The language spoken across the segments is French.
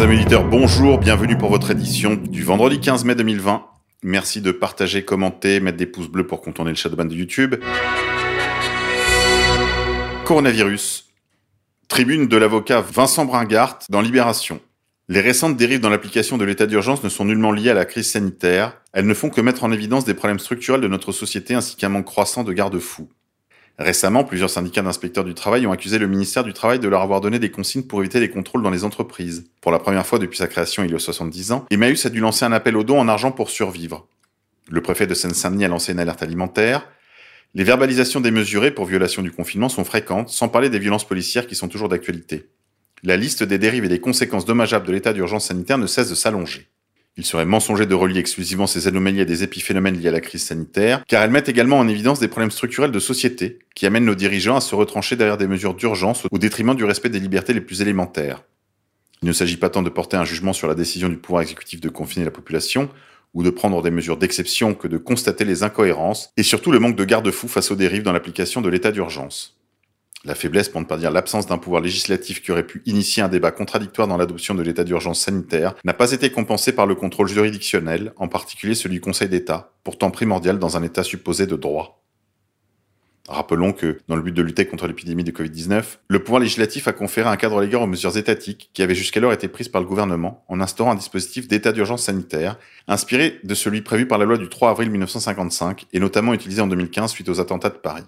Amis auditeurs, bonjour, bienvenue pour votre édition du vendredi 15 mai 2020. Merci de partager, commenter, mettre des pouces bleus pour contourner le shadowban de YouTube. Coronavirus. Tribune de l'avocat Vincent Bringart dans Libération. Les récentes dérives dans l'application de l'état d'urgence ne sont nullement liées à la crise sanitaire, elles ne font que mettre en évidence des problèmes structurels de notre société ainsi qu'un manque croissant de garde-fous. Récemment, plusieurs syndicats d'inspecteurs du travail ont accusé le ministère du Travail de leur avoir donné des consignes pour éviter les contrôles dans les entreprises. Pour la première fois depuis sa création il y a 70 ans, Emmaüs a dû lancer un appel aux dons en argent pour survivre. Le préfet de Seine-Saint-Denis a lancé une alerte alimentaire. Les verbalisations démesurées pour violation du confinement sont fréquentes, sans parler des violences policières qui sont toujours d'actualité. La liste des dérives et des conséquences dommageables de l'état d'urgence sanitaire ne cesse de s'allonger. Il serait mensonger de relier exclusivement ces anomalies à des épiphénomènes liés à la crise sanitaire, car elles mettent également en évidence des problèmes structurels de société qui amènent nos dirigeants à se retrancher derrière des mesures d'urgence au détriment du respect des libertés les plus élémentaires. Il ne s'agit pas tant de porter un jugement sur la décision du pouvoir exécutif de confiner la population, ou de prendre des mesures d'exception que de constater les incohérences, et surtout le manque de garde-fous face aux dérives dans l'application de l'état d'urgence. La faiblesse, pour ne pas dire l'absence d'un pouvoir législatif qui aurait pu initier un débat contradictoire dans l'adoption de l'état d'urgence sanitaire, n'a pas été compensée par le contrôle juridictionnel, en particulier celui du Conseil d'État, pourtant primordial dans un État supposé de droit. Rappelons que, dans le but de lutter contre l'épidémie de Covid-19, le pouvoir législatif a conféré un cadre légal aux mesures étatiques qui avaient jusqu'alors été prises par le gouvernement en instaurant un dispositif d'état d'urgence sanitaire, inspiré de celui prévu par la loi du 3 avril 1955 et notamment utilisé en 2015 suite aux attentats de Paris.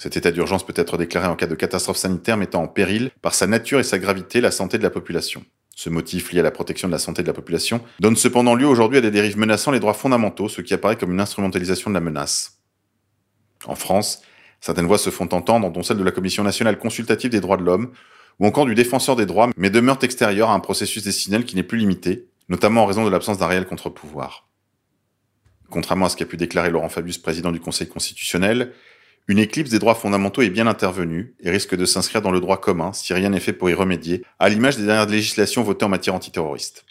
Cet état d'urgence peut être déclaré en cas de catastrophe sanitaire mettant en péril, par sa nature et sa gravité, la santé de la population. Ce motif lié à la protection de la santé de la population donne cependant lieu aujourd'hui à des dérives menaçant les droits fondamentaux, ce qui apparaît comme une instrumentalisation de la menace. En France, certaines voix se font entendre, dont celle de la Commission nationale consultative des droits de l'homme, ou encore du défenseur des droits, mais demeurent extérieures à un processus décisionnel qui n'est plus limité, notamment en raison de l'absence d'un réel contre-pouvoir. Contrairement à ce qu'a pu déclarer Laurent Fabius, président du Conseil constitutionnel, une éclipse des droits fondamentaux est bien intervenue et risque de s'inscrire dans le droit commun si rien n'est fait pour y remédier, à l'image des dernières législations votées en matière antiterroriste.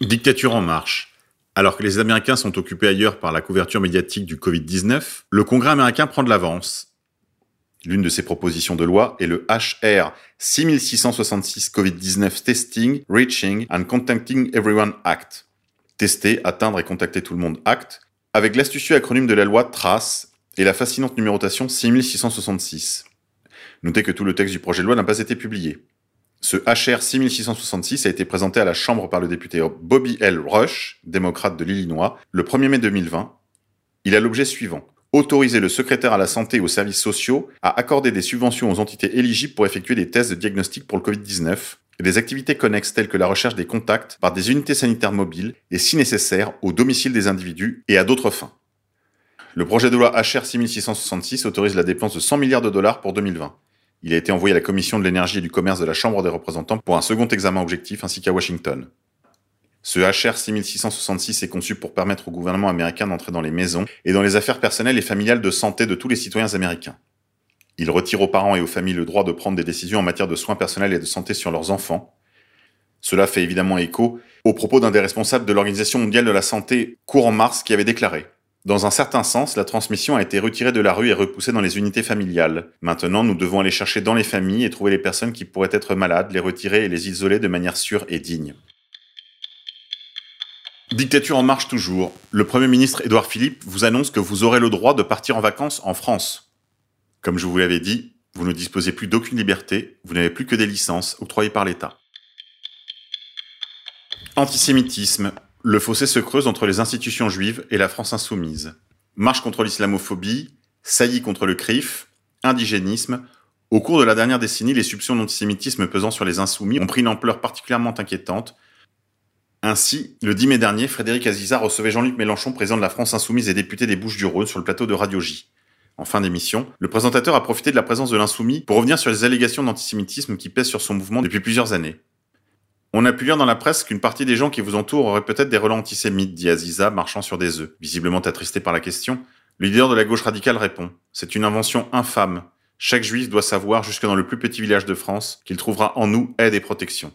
Dictature en marche. Alors que les Américains sont occupés ailleurs par la couverture médiatique du Covid-19, le Congrès américain prend de l'avance. L'une de ses propositions de loi est le HR 6666 Covid-19 Testing, Reaching and Contacting Everyone Act. Tester, atteindre et contacter tout le monde Act, avec l'astucieux acronyme de la loi TRACE et la fascinante numérotation 6666. Notez que tout le texte du projet de loi n'a pas été publié. Ce HR 6666 a été présenté à la Chambre par le député Bobby L. Rush, démocrate de l'Illinois, le 1er mai 2020. Il a l'objet suivant. Autoriser le secrétaire à la santé et aux services sociaux à accorder des subventions aux entités éligibles pour effectuer des tests de diagnostic pour le Covid-19 et des activités connexes telles que la recherche des contacts par des unités sanitaires mobiles et si nécessaire au domicile des individus et à d'autres fins. Le projet de loi HR 6666 autorise la dépense de 100 milliards de dollars pour 2020. Il a été envoyé à la Commission de l'énergie et du commerce de la Chambre des représentants pour un second examen objectif ainsi qu'à Washington. Ce HR 6666 est conçu pour permettre au gouvernement américain d'entrer dans les maisons et dans les affaires personnelles et familiales de santé de tous les citoyens américains. Il retire aux parents et aux familles le droit de prendre des décisions en matière de soins personnels et de santé sur leurs enfants. Cela fait évidemment écho aux propos d'un des responsables de l'Organisation mondiale de la santé courant mars qui avait déclaré dans un certain sens, la transmission a été retirée de la rue et repoussée dans les unités familiales. Maintenant, nous devons aller chercher dans les familles et trouver les personnes qui pourraient être malades, les retirer et les isoler de manière sûre et digne. Dictature en marche toujours. Le Premier ministre Édouard Philippe vous annonce que vous aurez le droit de partir en vacances en France. Comme je vous l'avais dit, vous ne disposez plus d'aucune liberté, vous n'avez plus que des licences octroyées par l'État. Antisémitisme. Le fossé se creuse entre les institutions juives et la France insoumise. Marche contre l'islamophobie, saillie contre le CRIF, indigénisme. Au cours de la dernière décennie, les soupçons d'antisémitisme pesant sur les insoumis ont pris une ampleur particulièrement inquiétante. Ainsi, le 10 mai dernier, Frédéric Aziza recevait Jean-Luc Mélenchon, président de la France insoumise et député des Bouches-du-Rhône, sur le plateau de Radio J. En fin d'émission, le présentateur a profité de la présence de l'insoumis pour revenir sur les allégations d'antisémitisme qui pèsent sur son mouvement depuis plusieurs années. On a pu lire dans la presse qu'une partie des gens qui vous entourent auraient peut-être des relents antisémites, dit Aziza, marchant sur des œufs. Visiblement attristé par la question, le leader de la gauche radicale répond C'est une invention infâme. Chaque juif doit savoir, jusque dans le plus petit village de France, qu'il trouvera en nous aide et protection.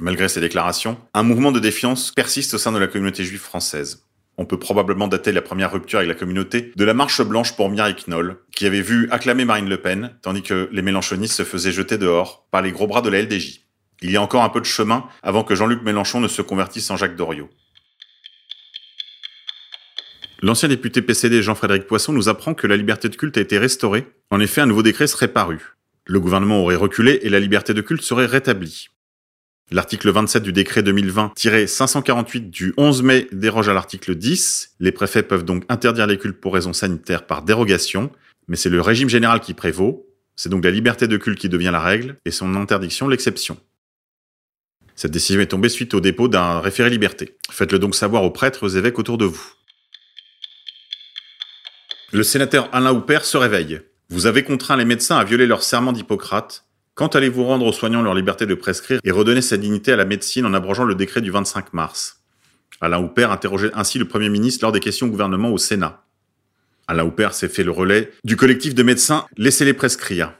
Malgré ces déclarations, un mouvement de défiance persiste au sein de la communauté juive française. On peut probablement dater la première rupture avec la communauté de la marche blanche pour Mireille Knoll, qui avait vu acclamer Marine Le Pen, tandis que les mélanchonistes se faisaient jeter dehors par les gros bras de la LDJ. Il y a encore un peu de chemin avant que Jean-Luc Mélenchon ne se convertisse en Jacques Doriot. L'ancien député PCD Jean-Frédéric Poisson nous apprend que la liberté de culte a été restaurée. En effet, un nouveau décret serait paru. Le gouvernement aurait reculé et la liberté de culte serait rétablie. L'article 27 du décret 2020-548 du 11 mai déroge à l'article 10. Les préfets peuvent donc interdire les cultes pour raisons sanitaires par dérogation, mais c'est le régime général qui prévaut. C'est donc la liberté de culte qui devient la règle et son interdiction l'exception. Cette décision est tombée suite au dépôt d'un référé liberté. Faites-le donc savoir aux prêtres et aux évêques autour de vous. Le sénateur Alain Houpert se réveille. Vous avez contraint les médecins à violer leur serment d'Hippocrate. Quand allez-vous rendre aux soignants leur liberté de prescrire et redonner sa dignité à la médecine en abrogeant le décret du 25 mars? Alain Houpert interrogeait ainsi le Premier ministre lors des questions au gouvernement au Sénat. Alain Houpert s'est fait le relais du collectif de médecins Laissez-les prescrire.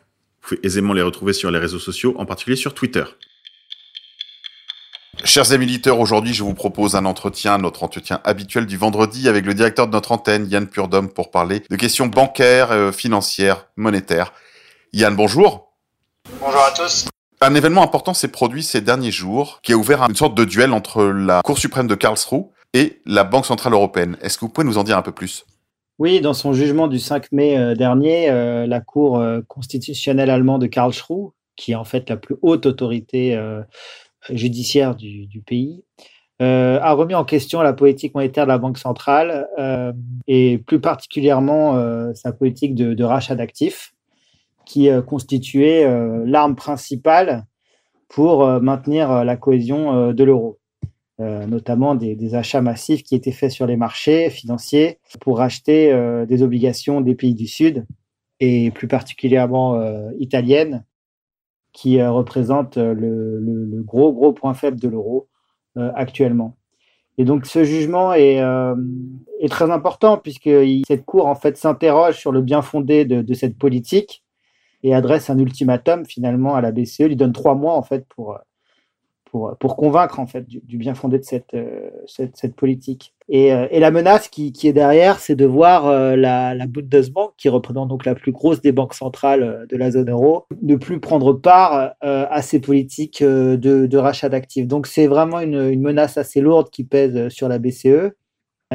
Vous pouvez aisément les retrouver sur les réseaux sociaux, en particulier sur Twitter. Chers amis militaires, aujourd'hui je vous propose un entretien, notre entretien habituel du vendredi avec le directeur de notre antenne, Yann Purdom, pour parler de questions bancaires, euh, financières, monétaires. Yann, bonjour. Bonjour à tous. Un événement important s'est produit ces derniers jours, qui a ouvert une sorte de duel entre la Cour suprême de Karlsruhe et la Banque centrale européenne. Est-ce que vous pouvez nous en dire un peu plus? Oui, dans son jugement du 5 mai euh, dernier, euh, la Cour constitutionnelle allemande de Karlsruhe, qui est en fait la plus haute autorité judiciaire du, pays, euh, a remis en question la politique monétaire de la Banque centrale euh, et plus particulièrement euh, sa politique de, rachat d'actifs qui constituait l'arme principale pour maintenir la cohésion de l'euro. notamment des, achats massifs qui étaient faits sur les marchés financiers pour racheter des obligations des pays du Sud et plus particulièrement italiennes qui euh, représente euh, le, gros, gros point faible de l'euro euh, actuellement. Et donc ce jugement est, très important puisque cette Cour en fait s'interroge sur le bien fondé de, cette politique et adresse un ultimatum finalement à la BCE, lui donne trois mois en fait pour, pour, pour convaincre en fait du, bien fondé de cette, euh, cette, politique. Et, euh, et, la menace qui, qui est derrière, c'est de voir euh, la, la Bundesbank, qui représente donc la plus grosse des banques centrales de la zone euro, ne plus prendre part à ces politiques de, de rachat d'actifs. Donc c'est vraiment une, une, menace assez lourde qui pèse sur la BCE.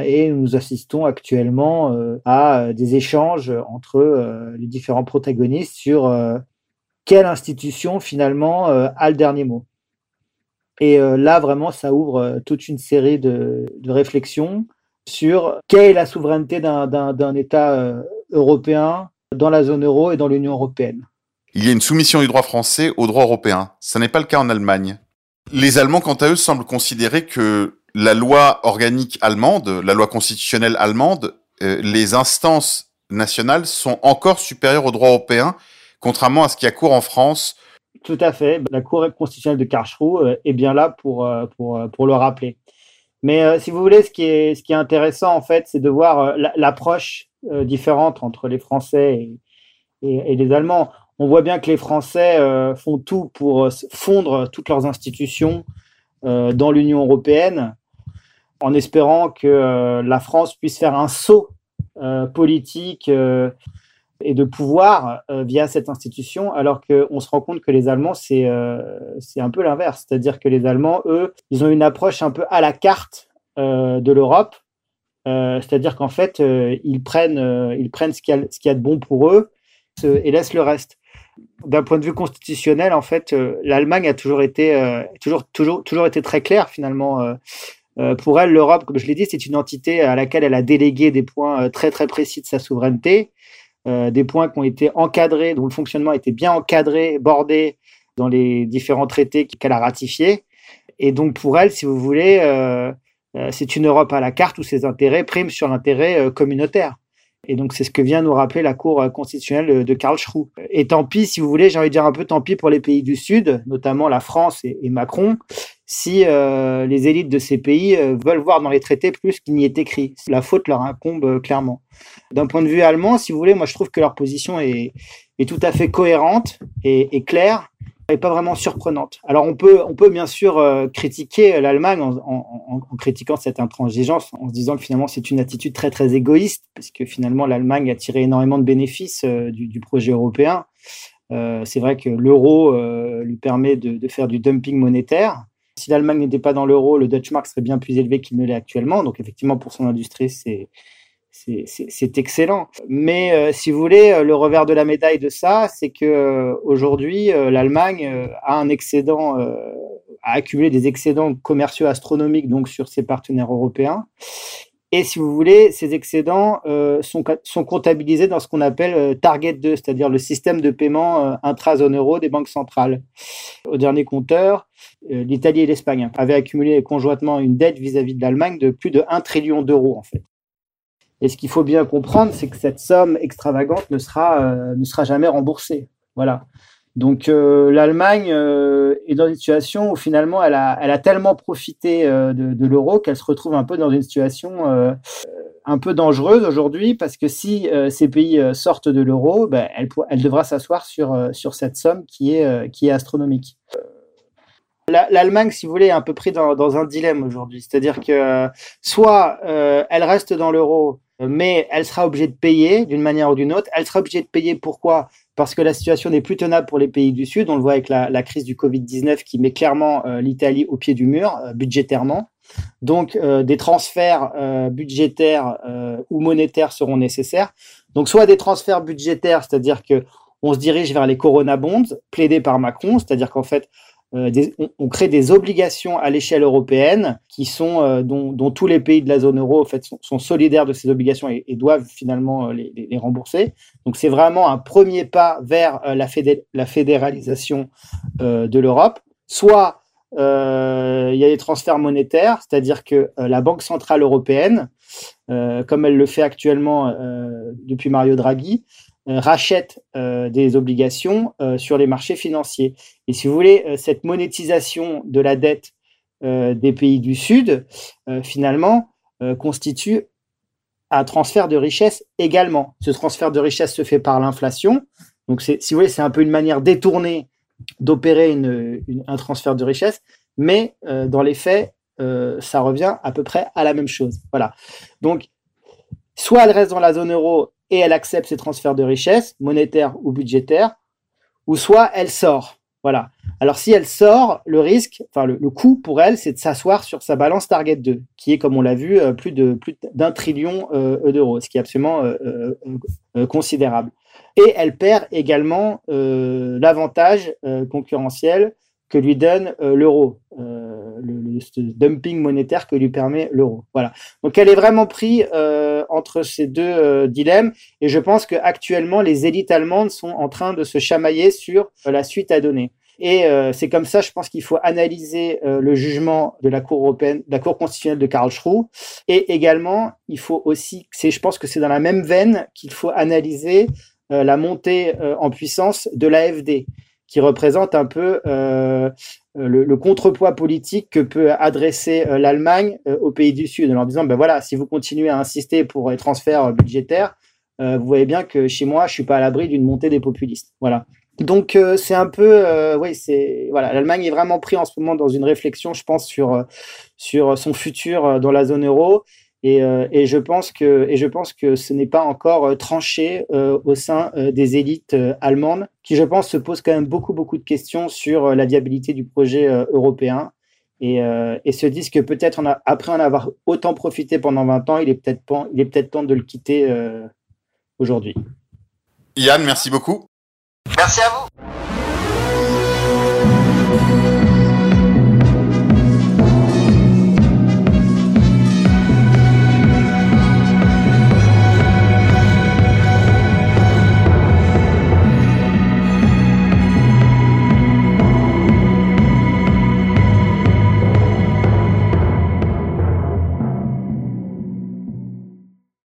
Et nous assistons actuellement à des échanges entre les différents protagonistes sur quelle institution finalement a le dernier mot. Et euh, là, vraiment, ça ouvre euh, toute une série de, réflexions sur quelle est la souveraineté d'un État euh, européen dans la zone euro et dans l'Union européenne. Il y a une soumission du droit français au droit européen. Ce n'est pas le cas en Allemagne. Les Allemands, quant à eux, semblent considérer que la loi organique allemande, la loi constitutionnelle allemande, les instances nationales sont encore supérieures au droit européen, contrairement à ce qui a cours en France tout à fait. La Cour constitutionnelle de Karlsruhe euh, est bien là pour, euh, pour, euh, pour le rappeler. Mais si vous voulez, ce qui est, ce qui est intéressant, en fait, c'est de voir l'approche différente entre les Français et, et, les Allemands. On voit bien que les Français font tout pour fondre toutes leurs institutions dans l'Union européenne, en espérant que la France puisse faire un saut politique et de pouvoir euh, via cette institution, alors qu'on se rend compte que les Allemands, c'est euh, un peu l'inverse. C'est-à-dire que les Allemands, eux, ils ont une approche un peu à la carte euh, de l'Europe. C'est-à-dire qu'en fait, ils prennent, ils prennent ce qu'il y, y, a de bon pour eux et laissent le reste. D'un point de vue constitutionnel, en fait, l'Allemagne a toujours été, toujours, toujours, toujours été très claire finalement. Pour elle, l'Europe, comme je l'ai dit, c'est une entité à laquelle elle a délégué des points très très précis de sa souveraineté euh, des points qui ont été encadrés, dont le fonctionnement a été bien encadré, bordé dans les différents traités qu'elle a ratifiés. Et donc pour elle, si vous voulez, euh, euh, c'est une Europe à la carte où ses intérêts priment sur l'intérêt communautaire. Et donc c'est ce que vient nous rappeler la Cour constitutionnelle de Karlsruhe. Et tant pis, si vous voulez, j'ai envie de dire un peu tant pis pour les pays du Sud, notamment la France et Macron, si euh, les élites de ces pays euh, veulent voir dans les traités plus qu'il n'y est écrit. La faute leur incombe euh, clairement. D'un point de vue allemand, si vous voulez, moi je trouve que leur position est, est tout à fait cohérente et, et claire n'est pas vraiment surprenante. Alors on peut, on peut bien sûr critiquer l'Allemagne en, critiquant cette intransigeance, en se disant que finalement c'est une attitude très très égoïste, parce que finalement l'Allemagne a tiré énormément de bénéfices du, projet européen. C'est vrai que l'euro lui permet de, faire du dumping monétaire. Si l'Allemagne n'était pas dans l'euro, le Dutch mark serait bien plus élevé qu'il ne l'est actuellement. Donc effectivement pour son industrie c'est c'est excellent. Mais euh, si vous voulez, euh, le revers de la médaille de ça, c'est que euh, aujourd'hui, l'Allemagne a un excédent, a accumulé des excédents commerciaux astronomiques donc sur ses partenaires européens. Et si vous voulez, ces excédents sont, sont, comptabilisés dans ce qu'on appelle Target 2, c'est-à-dire le système de paiement intra-zone euro des banques centrales. Au dernier compteur, l'Italie et l'Espagne avaient accumulé conjointement une dette vis-à-vis -vis de l'Allemagne de plus de 1 trillion d'euros en fait. Et ce qu'il faut bien comprendre, c'est que cette somme extravagante ne sera, euh, ne sera jamais remboursée. Voilà. Donc euh, l'Allemagne euh, est dans une situation où finalement elle a, elle a tellement profité de, l'euro qu'elle se retrouve un peu dans une situation un peu dangereuse aujourd'hui parce que si ces pays sortent de l'euro, ben, elle, elle, devra s'asseoir sur, sur cette somme qui est, qui est astronomique. L'Allemagne, si vous voulez, est un peu pris dans, dans un dilemme aujourd'hui. C'est-à-dire que soit elle reste dans l'euro mais elle sera obligée de payer d'une manière ou d'une autre. Elle sera obligée de payer pourquoi? Parce que la situation n'est plus tenable pour les pays du Sud. On le voit avec la, crise du Covid-19 qui met clairement euh, l'Italie au pied du mur euh, budgétairement. Donc euh, des transferts budgétaires ou monétaires seront nécessaires. Donc soit des transferts budgétaires, c'est-à-dire que on se dirige vers les Corona Bonds plaidés par Macron, c'est-à-dire qu'en fait euh, on, crée des obligations à l'échelle européenne qui sont euh, dont, tous les pays de la zone euro en fait sont, solidaires de ces obligations et, doivent finalement euh, les, rembourser. Donc c'est vraiment un premier pas vers la, la, fédéralisation de l'Europe. Soit il y a des transferts monétaires, c'est-à-dire que la Banque centrale européenne, comme elle le fait actuellement depuis Mario Draghi, euh, rachète euh, des obligations euh, sur les marchés financiers. Et si vous voulez, cette monétisation de la dette des pays du Sud, finalement, constitue un transfert de richesse également. Ce transfert de richesse se fait par l'inflation. Donc, si vous voulez, c'est un peu une manière détournée d'opérer un transfert de richesse, mais dans les faits, ça revient à peu près à la même chose. Voilà. Donc, soit elle reste dans la zone euro et elle accepte ces transferts de richesse, monétaires ou budgétaires, ou soit elle sort. Voilà. Alors si elle sort, le risque, enfin le, coût pour elle, c'est de s'asseoir sur sa balance Target 2, qui est, comme on l'a vu, euh, plus de plus d'un trillion euh, d'euros, ce qui est absolument euh, considérable. Et elle perd également l'avantage concurrentiel que lui donne l'euro le, dumping monétaire que lui permet l'euro. Voilà. Donc elle est vraiment prise euh, entre ces deux euh, dilemmes et je pense qu'actuellement les élites allemandes sont en train de se chamailler sur euh, la suite à donner. Et c'est comme ça, je pense qu'il faut analyser le jugement de la Cour européenne, de la Cour constitutionnelle de Karlsruhe. Et également, il faut aussi, je pense que c'est dans la même veine qu'il faut analyser la montée en puissance de l'AFD qui représente un peu euh, le, contrepoids politique que peut adresser euh, l'Allemagne euh, aux pays du Sud, en leur disant, ben voilà, si vous continuez à insister pour les transferts budgétaires, vous voyez bien que chez moi, je suis pas à l'abri d'une montée des populistes. Voilà. Donc c'est un peu, oui, c'est voilà, l'Allemagne est vraiment pris en ce moment dans une réflexion, je pense, sur sur son futur dans la zone euro euh, et, je pense que, et je pense que ce n'est pas encore euh, tranché euh, au sein des élites allemandes, qui, je pense, se posent quand même beaucoup, beaucoup de questions sur la viabilité du projet européen et, se disent que peut-être après en avoir autant profité pendant 20 ans, il est peut-être peut temps de le quitter aujourd'hui. Yann, merci beaucoup. Merci à vous.